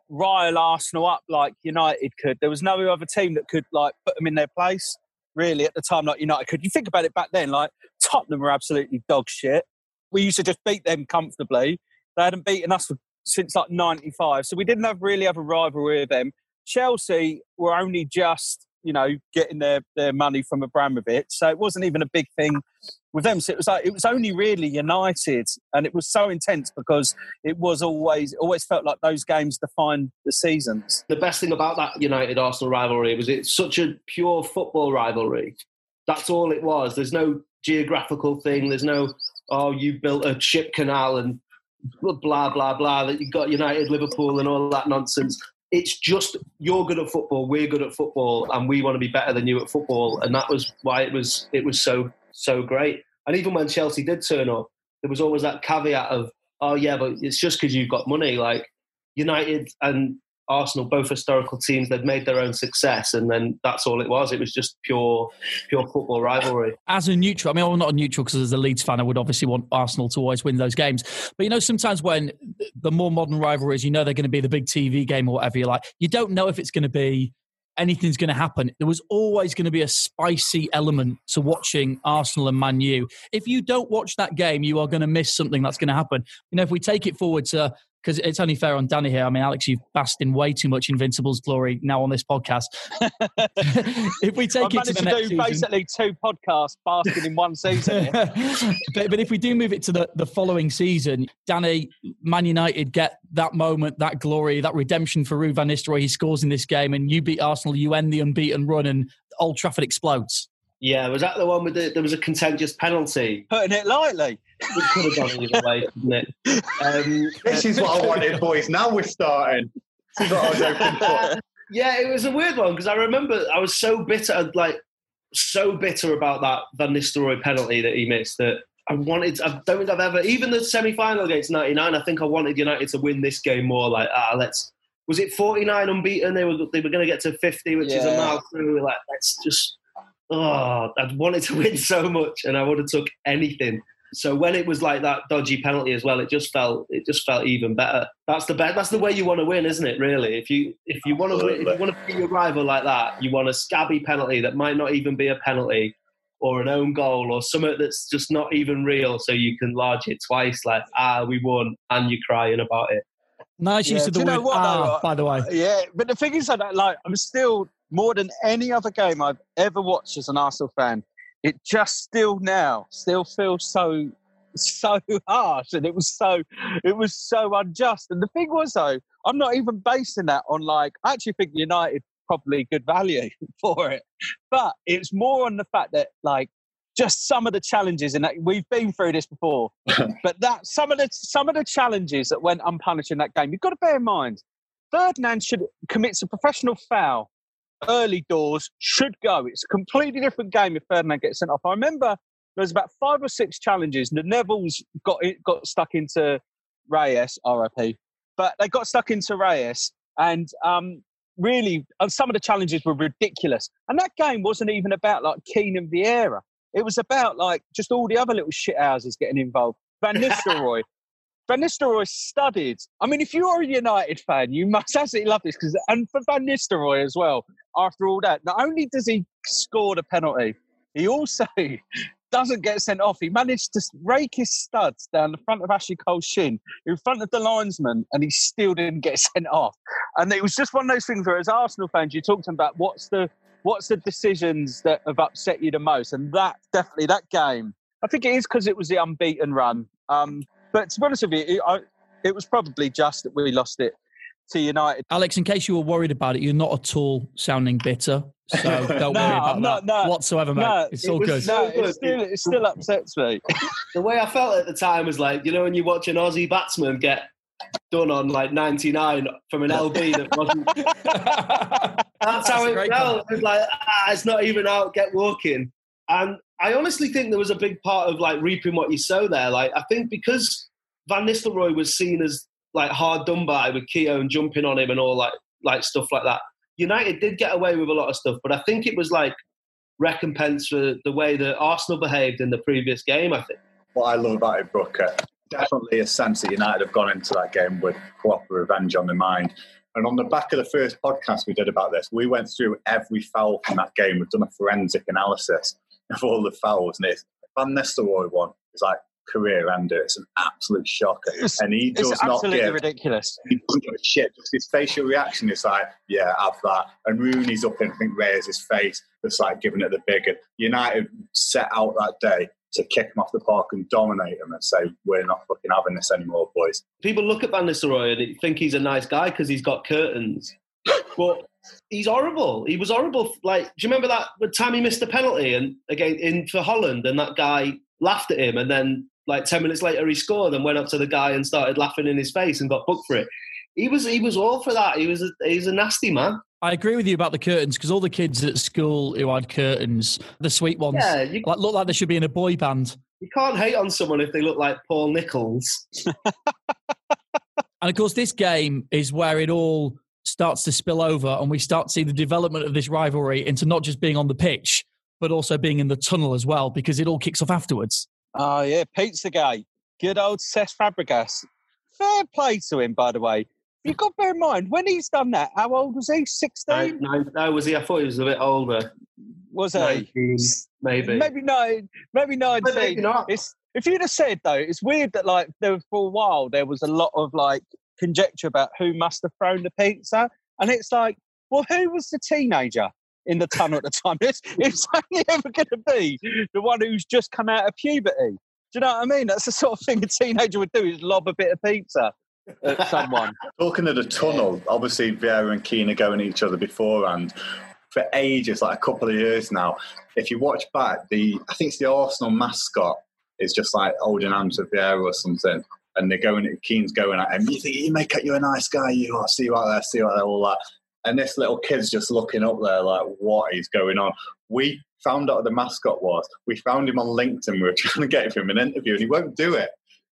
rile Arsenal up like United could. There was no other team that could like put them in their place. Really, at the time, like United could. You think about it back then, like Tottenham were absolutely dog shit. We used to just beat them comfortably. They hadn't beaten us for, since like '95, so we didn't have really have a rivalry with them. Chelsea were only just, you know, getting their, their money from Abramovich, so it wasn't even a big thing with them. So it was like it was only really United, and it was so intense because it was always it always felt like those games defined the seasons. The best thing about that United Arsenal rivalry was it's such a pure football rivalry. That's all it was. There's no geographical thing. There's no oh you built a ship canal and blah blah blah that you got United Liverpool and all that nonsense. It's just you're good at football, we're good at football, and we want to be better than you at football, and that was why it was it was so so great. And even when Chelsea did turn up, there was always that caveat of, oh yeah, but it's just because you've got money. Like United and Arsenal, both historical teams, they'd made their own success, and then that's all it was. It was just pure pure football rivalry. as a neutral, I mean, I'm not a neutral because as a Leeds fan, I would obviously want Arsenal to always win those games. But you know, sometimes when the more modern rivalries, you know, they're going to be the big TV game or whatever. You're like, you don't know if it's going to be anything's going to happen. There was always going to be a spicy element to watching Arsenal and Man U. If you don't watch that game, you are going to miss something that's going to happen. You know, if we take it forward to because it's only fair on Danny here. I mean, Alex, you've basked in way too much Invincibles glory now on this podcast. [LAUGHS] if we take I it to the to next do season, basically two podcasts basking in one season. [LAUGHS] but, but if we do move it to the, the following season, Danny, Man United get that moment, that glory, that redemption for Ruud van Nistelrooy. He scores in this game, and you beat Arsenal. You end the unbeaten run, and Old Trafford explodes. Yeah, was that the one with the, there was a contentious penalty? Putting it lightly. It could have gone either way, couldn't it? Um, This is what I wanted, boys. Now we're starting. This is what I was hoping for. yeah, it was a weird one because I remember I was so bitter, like so bitter about that Van Nistelrooy penalty that he missed that I wanted. I don't think I've ever, even the semi-final against '99. I think I wanted United to win this game more. Like, ah, let's. Was it 49 unbeaten? They were they were going to get to 50, which is a Yeah. mile through. Like, let's just. Oh, I'd wanted to win so much, and I would have took anything. So when it was like that dodgy penalty as well, it just felt it just felt even better. That's the best. That's the way you want to win, isn't it? Really, if you if you want to if you want to beat your rival like that, you want a scabby penalty that might not even be a penalty, or an own goal, or something that's just not even real, so you can large it twice. Like ah, we won, and you're crying about it. Nice use Yeah, of the you know word what, ah, though? by the way. Yeah, but the thing is that like I'm still more than any other game I've ever watched as an Arsenal fan. It just still now still feels so so [LAUGHS] harsh, and it was so it was so unjust. And the thing was though, I'm not even basing that on like I actually think United probably good value [LAUGHS] for it, but it's more on the fact that like just some of the challenges and that we've been through this before [LAUGHS] but that some of the some of the challenges that went unpunished in that game you've got to bear in mind Ferdinand should commits a professional foul early doors should go. It's a completely different game if Ferdinand gets sent off. I remember there was about five or six challenges and the Neville's got it got stuck into Reyes RIP but they got stuck into Reyes and um really uh, some of the challenges were ridiculous. And that game wasn't even about like Keane and Vieira. It was about like just all the other little shit houses getting involved. [LAUGHS] Van Nistelrooy, Van Nistelrooy studied. I mean, if you are a United fan, you must [LAUGHS] absolutely love this because, and for Van Nistelrooy as well. After all that, not only does he score the penalty, he also [LAUGHS] doesn't get sent off. He managed to rake his studs down the front of Ashley Cole's shin in front of the linesman, and he still didn't get [LAUGHS] sent off. And it was just one of those things where, as Arsenal fans, you talked about what's the what's the decisions that have upset you the most? And that definitely that game. I think it is because it was the unbeaten run. Um, but to be honest with you, it, I, it was probably just that we lost it to United. Alex, in case you were worried about it, you're not at all sounding bitter. So [LAUGHS] don't No, worry about I'm not, that no. whatsoever, mate. No, it's it all was good. No, So it still, it still upsets me. The way I felt at the time was like, you know, when you watch an Aussie batsman get done on like 99 from an LB that [LAUGHS] wasn't. [LAUGHS] That's how it felt. It was like, ah, it's not even out, get walking. And I honestly think there was a big part of like reaping what you sow there. Like, I think because Van Nistelrooy was seen as like hard done by with Keown jumping on him and all like like stuff like that. United did get away with a lot of stuff, but I think it was like recompense for the way that Arsenal behaved in the previous game. I think. what I love about it, Brooker, definitely a sense that United have gone into that game with proper revenge on their mind. And on the back of the first podcast we did about this, we went through every foul from that game. We've done a forensic analysis of all the fouls, and it's Van Nistelrooy one is like career ender. It's an absolute shocker, It's- and he does It's not absolutely give. ridiculous. He doesn't give a shit. Just his facial reaction is like, yeah, have that. And Rooney's up in, I think, Reyes' his face, that's like giving it the big. And United set out that day to kick him off the park and dominate him and say, we're not fucking having this anymore, boys. People look at Van Nistelrooy and they think he's a nice guy because he's got curtains, but he's horrible. He was horrible. Like, do you remember that time he missed the penalty and again in for Holland, and that guy laughed at him, and then like ten minutes later he scored and went up to the guy and started laughing in his face and got booked for it. He was he was all for that. He was a, he's a nasty man. I agree with you about the curtains because all the kids at school who had curtains, the sweet ones, Yeah, you, like, look like they should be in a boy band. you can't hate on someone if they look like Paul Nicholls. [LAUGHS] And of course, this game is where it all starts to spill over, and we start to see the development of this rivalry into not just being on the pitch, but also being in the tunnel as well, because it all kicks off afterwards. Oh yeah, Pizzagate. Good old Cesc Fabregas. Fair play to him, by the way. You've got to bear in mind when he's done that. How old was he? Sixteen? no, no, was he? I thought he was a bit older. Was he? maybe. Maybe no. Maybe nineteen. Maybe not. It's if you'd have said though, it's weird that like there for a while there was a lot of like conjecture about who must have thrown the pizza, and it's like, well, who was the teenager in the tunnel at the time? [LAUGHS] It's, it's only ever going to be the one who's just come out of puberty. Do you know what I mean? That's the sort of thing a teenager would do: is lob a bit of pizza at someone. [LAUGHS] Talking of the tunnel, obviously Vieira and Keane are going at each other beforehand for ages, like a couple of years now. If you watch back, the I think it's the Arsenal mascot is just like holding hands with Vieira or something, and they're going. Keane's going at him. You think you make it? You're a nice guy. You are. See you out there. See you out there. All that. And this little kid's just looking up there, like, what is going on? We found out the mascot was. We found him on LinkedIn. We were [LAUGHS] trying to get him an interview, and he won't do it.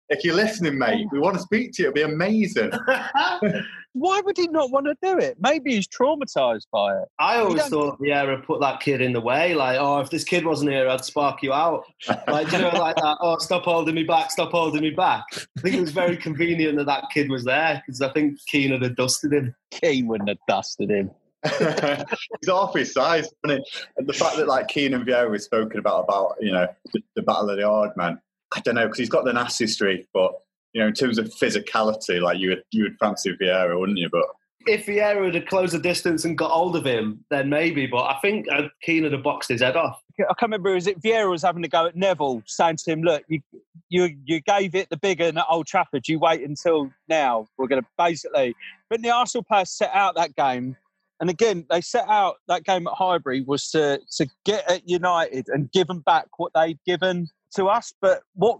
If you're listening, mate, we want to speak to you. It'd be amazing. [LAUGHS] Why would he not want to do it? Maybe he's traumatized by it. I always don't- thought Vieira put that kid in the way. Like, oh, if this kid wasn't here, I'd spark you out. [LAUGHS] Like, you know, like that. Oh, stop holding me back. Stop holding me back. I think it was very convenient that that kid was there because I think Keane would have dusted him. Keane wouldn't have dusted him. [LAUGHS] He's half his size, isn't it? And the fact that like Keane and Vieira was spoken about about you know the, the battle of the hard man. I don't know because he's got the nasty streak, but you know in terms of physicality, like you would you would fancy Vieira, wouldn't you? But If Vieira had closed the distance and got hold of him, then maybe. But I think uh, Keane would have boxed his head off. I can't remember. Was it Vieira was having to go at Neville, saying to him, "Look, you you you gave it the bigger than at Old Trafford. You wait until now. We're going to basically." But the Arsenal players set out that game, and again they set out that game at Highbury was to to get at United and give them back what they'd given to us. But what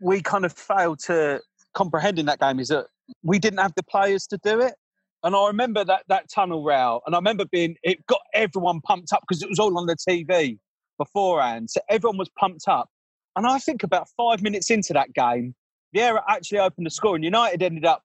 we kind of failed to comprehend in that game is that we didn't have the players to do it. And I remember that that tunnel row, and I remember being it got everyone pumped up because it was all on the TV beforehand. So everyone was pumped up. And I think about five minutes into that game, Vieira actually opened the score, and United ended up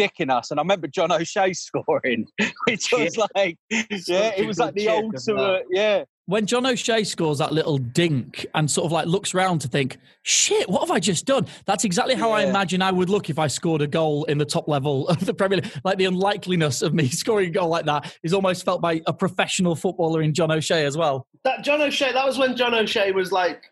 dicking us. And I remember John O'Shea [LAUGHS] scoring, which was like, yeah, Such it was like the ultimate, yeah. When John O'Shea scores that little dink and sort of like looks round to think, shit, what have I just done? That's exactly how I imagine I would look if I scored a goal in the top level [LAUGHS] of the Premier League. Like the unlikeliness of me [LAUGHS] scoring a goal like that is almost felt by a professional footballer in John O'Shea as well. That John O'Shea, that was when John O'Shea was like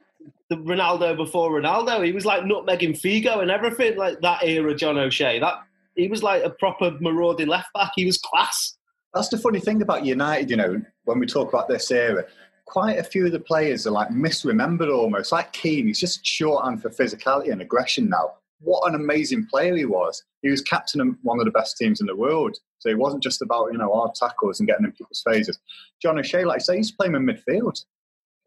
the Ronaldo before Ronaldo. He was like nutmegging Figo and everything, like that era John O'Shea. That he was like a proper marauding left back. He was class. that's the funny thing about United. You know, when we talk about this era, quite a few of the players are like misremembered almost. Like Keane, he's just shorthand for physicality and aggression now. What an amazing player he was. He was captain of one of the best teams in the world. So it wasn't just about, you know, hard tackles and getting in people's faces. John O'Shea, like I say, he's playing in midfield.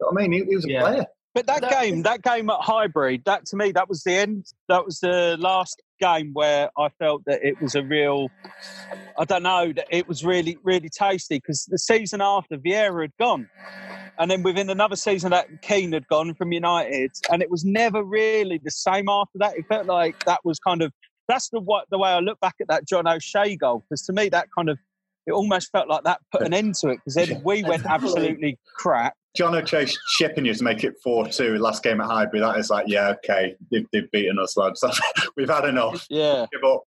You know what I mean? He, he was a Yeah. player. But that, That- game, that game at Highbury, that to me, that was the end. That was the last game where I felt that it was a real. I don't know that it was really, really tasty because the season after Vieira had gone, and then within another season that Keane had gone from United, and it was never really the same after that. It felt like that was kind of that's the what the way I look back at that John O'Shea goal because to me that kind of it almost felt like that put an end to it because then we went absolutely crap. John O'Shea shipping you to make it 4 2 last game at Highbury. That is like, yeah, okay, they've, they've beaten us, lads. [LAUGHS] We've had enough. Yeah.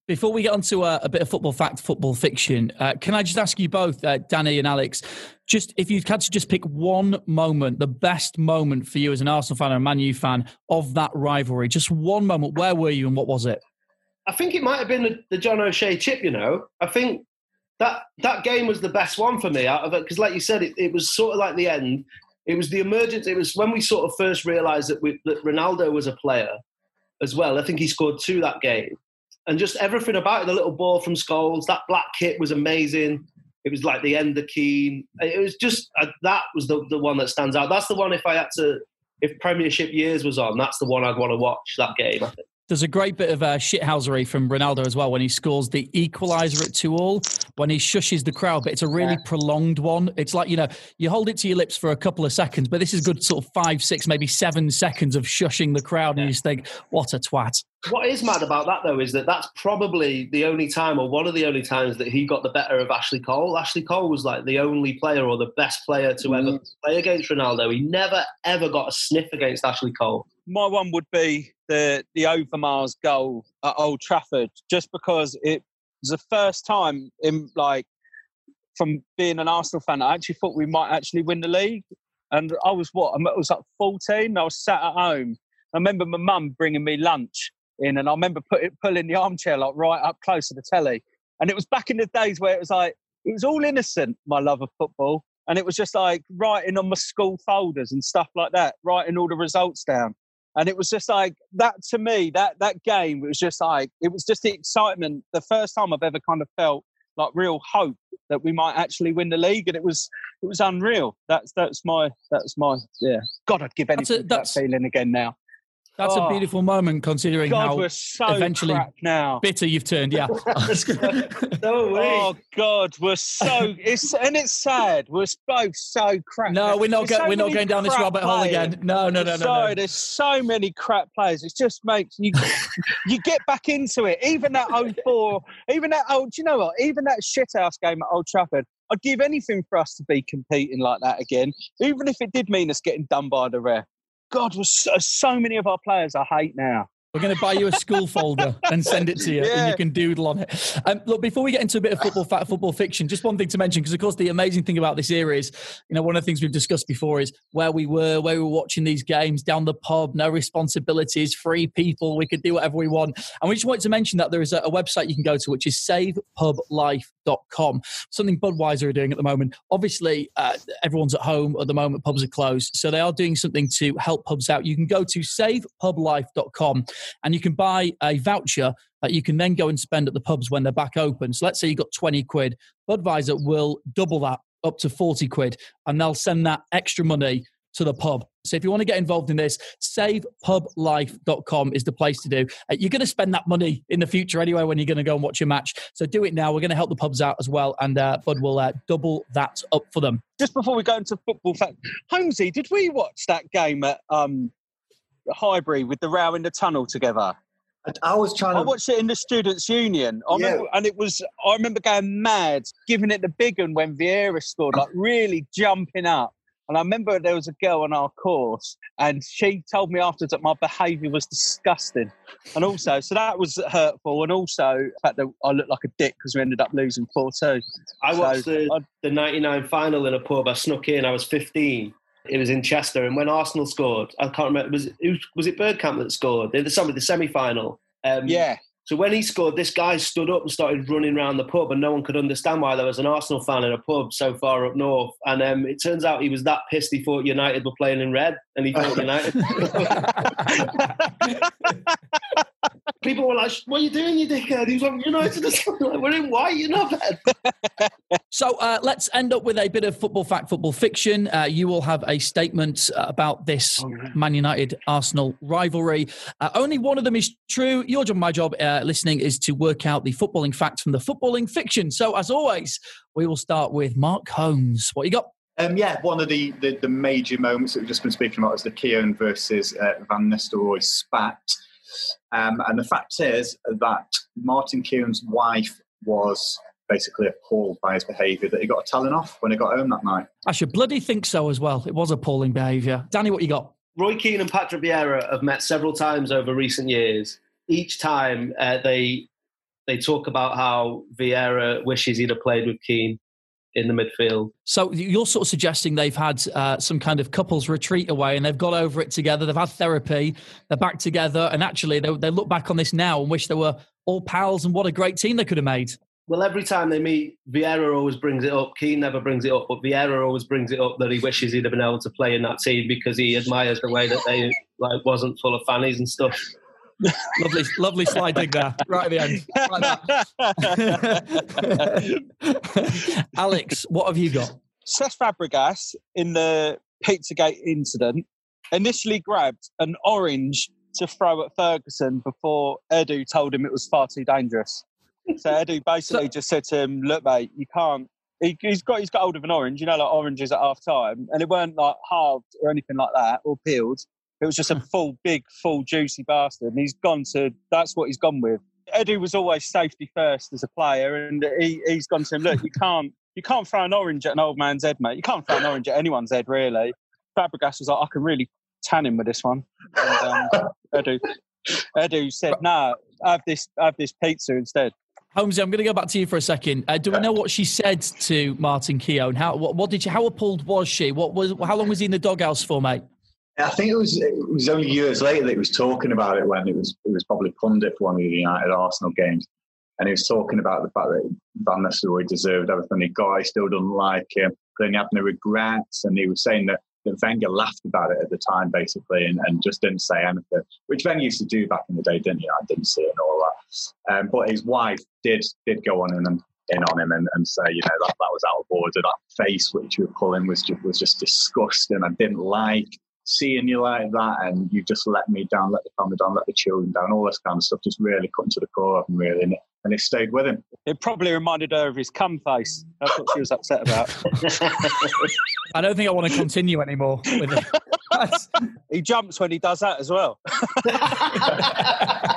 Before we get on to uh, a bit of football fact, football fiction, uh, can I just ask you both, uh, Danny and Alex, just if you had to just pick one moment, the best moment for you as an Arsenal fan or a Man U fan of that rivalry, just one moment, where were you and what was it? I think it might have been the, the John O'Shea chip. You know, I think that that game was the best one for me out of it because, like you said, it, it was sort of like the end. It was the emergence. It was when we sort of first realised that, that Ronaldo was a player as well. I think he scored two that game, and just everything about it. The little ball from Scholes, that black kit was amazing. It was like the end of Keane. It was just uh, that was the the one that stands out. That's the one. If I had to, if Premiership years was on, that's the one I'd want to watch. That game. I think. There's a great bit of uh, shithousery from Ronaldo as well when he scores the equaliser at two all, when he shushes the crowd, but it's a really prolonged one. It's like, you know, you hold it to your lips for a couple of seconds, but this is good sort of five, six, maybe seven seconds of shushing the crowd, and you just think, what a twat. What is mad about that though is that that's probably the only time, or one of the only times, that he got the better of Ashley Cole. Ashley Cole was like the only player or the best player to ever mm. play against Ronaldo. He never ever got a sniff against Ashley Cole. my one would be the the Overmars goal at Old Trafford, just because it was the first time in like from being an Arsenal fan, I actually thought we might actually win the league. And I was what? I was like 14. I was sat at home. I remember my mum bringing me lunch in, and I remember put, pulling the armchair like right up close to the telly. And it was back in the days where it was like it was all innocent, my love of football, and it was just like writing on my school folders and stuff like that, writing all the results down. And it was just like that to me, that that game was just like it was just the excitement. The first time I've ever kind of felt like real hope that we might actually win the league, and it was it was unreal. That's that's my that's my yeah. God, I'd give anything that's, a, that's, that feeling again now. That's oh, a beautiful moment, considering God, how we're so eventually now. bitter you've turned. Yeah. [LAUGHS] no [LAUGHS] oh God, we're so it's and it's sad. We're both so crap. No, we're not. Go, so we're not going down this rabbit players. hole again. No, no, no, no. Sorry, no. there's so many crap players. It just makes you you get back into it. Even that 04, even that old. Do you know what? Even that shithouse game at Old Trafford. I'd give anything for us to be competing like that again, even if it did mean us getting done by the ref. God, so, so many of our players I hate now. We're going to buy you a school folder and send it to you, yeah. and you can doodle on it. Um, look, before we get into a bit of football fact, football fiction, just one thing to mention, because of course the amazing thing about this era is, you know, one of the things we've discussed before is where we were, where we were watching these games down the pub, no responsibilities, free people, we could do whatever we want. And we just wanted to mention that there is a, a website you can go to, which is savepublife.com. Something Budweiser are doing at the moment. Obviously, uh, everyone's at home at the moment; pubs are closed, so they are doing something to help pubs out. You can go to savepublife.com and you can buy a voucher that you can then go and spend at the pubs when they're back open. So let's say you got 20 quid, Budweiser will double that up to 40 quid and they'll send that extra money to the pub. So if you want to get involved in this, savepublife.com is the place to do. Uh, you're going to spend that money in the future anyway when you're going to go and watch a match. So do it now. We're going to help the pubs out as well, and uh, Bud will uh, double that up for them. Just before we go into football, fact, Holmesy, did we watch that game at um, Highbury with the row in the tunnel together. I was trying to. I watched it in the Students' Union. I yeah. remember, and it was. I remember going mad, giving it the big one when Vieira scored, like really jumping up. And I remember there was a girl on our course, and she told me afterwards that my behaviour was disgusting. And also, so that was hurtful. And also, the fact that I looked like a dick because we ended up losing 4 2. I watched the, the 99 final in a pub. I snuck in, I was 15. It was in Chester, and when Arsenal scored, I can't remember. Was it, was it Bergkamp that scored? The somebody the semi final. Um, yeah. So when he scored, this guy stood up and started running around the pub, and no one could understand why there was an Arsenal fan in a pub so far up north. And um, it turns out he was that pissed he thought United were playing in red, and he thought [LAUGHS] United. [LAUGHS] [LAUGHS] People were like, "What are you doing, you dickhead?" He was like, "United like, we're in white, you're not red." so uh, let's end up with a bit of football fact, football fiction. Uh, you will have a statement uh, about this oh, yeah. Man United Arsenal rivalry. Uh, only one of them is true. Your job, my job, uh, listening is to work out the footballing facts from the footballing fiction. So, as always, we will start with Mark Holmes. What you got? Um, yeah, one of the, the, the, major moments that we've just been speaking about is the Keown versus uh, Van Nistelrooy spat. Um, and the fact is that Martin Keown's wife was basically appalled by his behaviour that he got a telling off when he got home that night. I should bloody think so as well. It was appalling behaviour. Danny, what you got? Roy Keane and Patrick Vieira have met several times over recent years each time uh, they they talk about how Vieira wishes he'd have played with Keane in the midfield. So you're sort of suggesting they've had uh, some kind of couples retreat away and they've got over it together. They've had therapy. They're back together, and actually they, they look back on this now and wish they were all pals. And what a great team they could have made. Well, every time they meet, Vieira always brings it up. Keane never brings it up, but Vieira always brings it up that he wishes he'd have been able to play in that team because he admires the way that they like wasn't full of fannies and stuff lovely, lovely slide dig there, [LAUGHS] right at the end. [LAUGHS] Alex, what have you got? Cesc Fabregas in the Pizzagate incident initially grabbed an orange to throw at Ferguson before Edu told him it was far too dangerous. So Edu [LAUGHS] basically so, just said to him, "Look, mate, you can't." He, has got he's got hold of an orange, you know, like oranges at half time, and it weren't like halved or anything like that or peeled. It was just a full, big, full, juicy bastard. And he's gone to, that's what he's gone with. Edu was always safety first as a player. And he, he's gone to him, look, you [LAUGHS] can't, you can't throw an orange at an old man's head, mate. You can't throw an orange at anyone's head, really. Fabregas was like, I can really tan him with this one. And um, [LAUGHS] Edu, Edu said, nah, have this, have this pizza instead. Holmesy, I'm going to go back to you for a second. Uh, do we know what she said to Martin Keown? How what, what did she? How appalled was she? What was? How long was he in the doghouse for, mate? I think it was it was only years later that he was talking about it when it was it was probably pundit for one of the United Arsenal games, and he was talking about the fact that Van Nistelrooy deserved everything he got. He still doesn't like him, but then he had no regrets, and he was saying that. That Wenger laughed about it at the time, basically, and, and just didn't say anything, which Wenger used to do back in the day, didn't he? I didn't see it and all that. Um, but his wife did did go on in and in on him and, and say, you know, that, that was out of order. That face which you were pulling was just, was just disgusting. I didn't like seeing you like that and you just let me down, let the family down, let the children down, all this kind of stuff, just really cutting to the core of him, really. And it, and it stayed with him. It probably reminded her of his cum face. That's what she was upset about. [LAUGHS] I don't think I want to continue anymore with it. [LAUGHS] he jumps when he does that as well. [LAUGHS]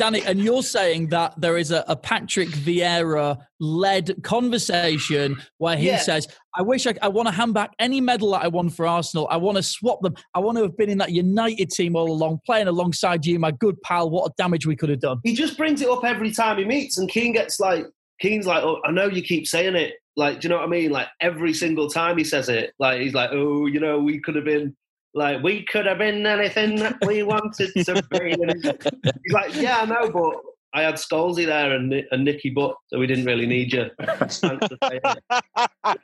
Danny, and you're saying that there is a, a Patrick Vieira led conversation where he Yeah. says, I wish I, I want to hand back any medal that I won for Arsenal. I want to swap them. I want to have been in that United team all along, playing alongside you, my good pal. What a damage we could have done. he just brings it up every time he meets, and Keane gets like, Keane's like, oh, I know you keep saying it. Like, do you know what I mean? Like every single time he says it, like he's like, oh, you know, we could have been. Like we could have been anything that we [LAUGHS] wanted to be. And he's like, yeah, I know, but I had Scholesy there and, Ni- and Nicky Butt, so we didn't really need you. Thanks for saying it.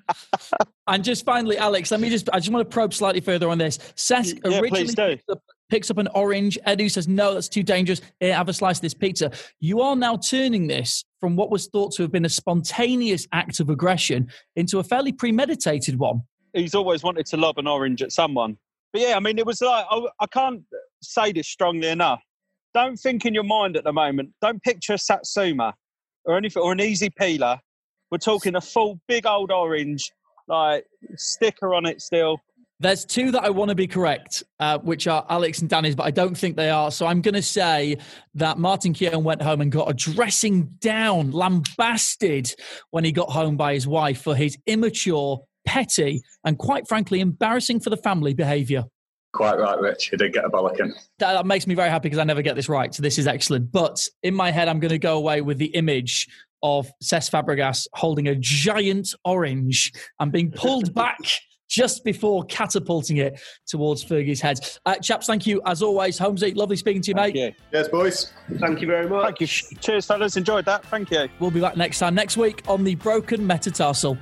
And just finally, Alex, let me just, I just want to probe slightly further on this. Cesc Yeah, originally picks up, picks up an orange. Edu says, no, that's too dangerous. Here, have a slice of this pizza. You are now turning this from what was thought to have been a spontaneous act of aggression into a fairly premeditated one. He's always wanted to lob an orange at someone. But yeah, I mean, it was like, I, I can't say this strongly enough. Don't think in your mind at the moment. Don't picture a Satsuma or anything, or an easy peeler. We're talking a full big old orange, like sticker on it still. There's two that I want to be correct, uh, which are Alex and Danny's, but I don't think they are. So I'm going to say that Martin Keown went home and got a dressing down, lambasted when he got home by his wife for his immature, petty, and quite frankly, embarrassing for the family behaviour. Quite right, Rich. He did get a bollocking. That, that makes me very happy because I never get this right. So this is excellent. But in my head, I'm going to go away with the image of Cesc Fabregas holding a giant orange and being pulled [LAUGHS] back just before catapulting it towards Fergie's head. Uh, chaps, thank you as always. Holmesy, lovely speaking to you, mate. Yeah. Yes, boys. Thank you very much. Thank you. Cheers, fellas. Enjoyed that. Thank you. We'll be back next time next week on the broken metatarsal.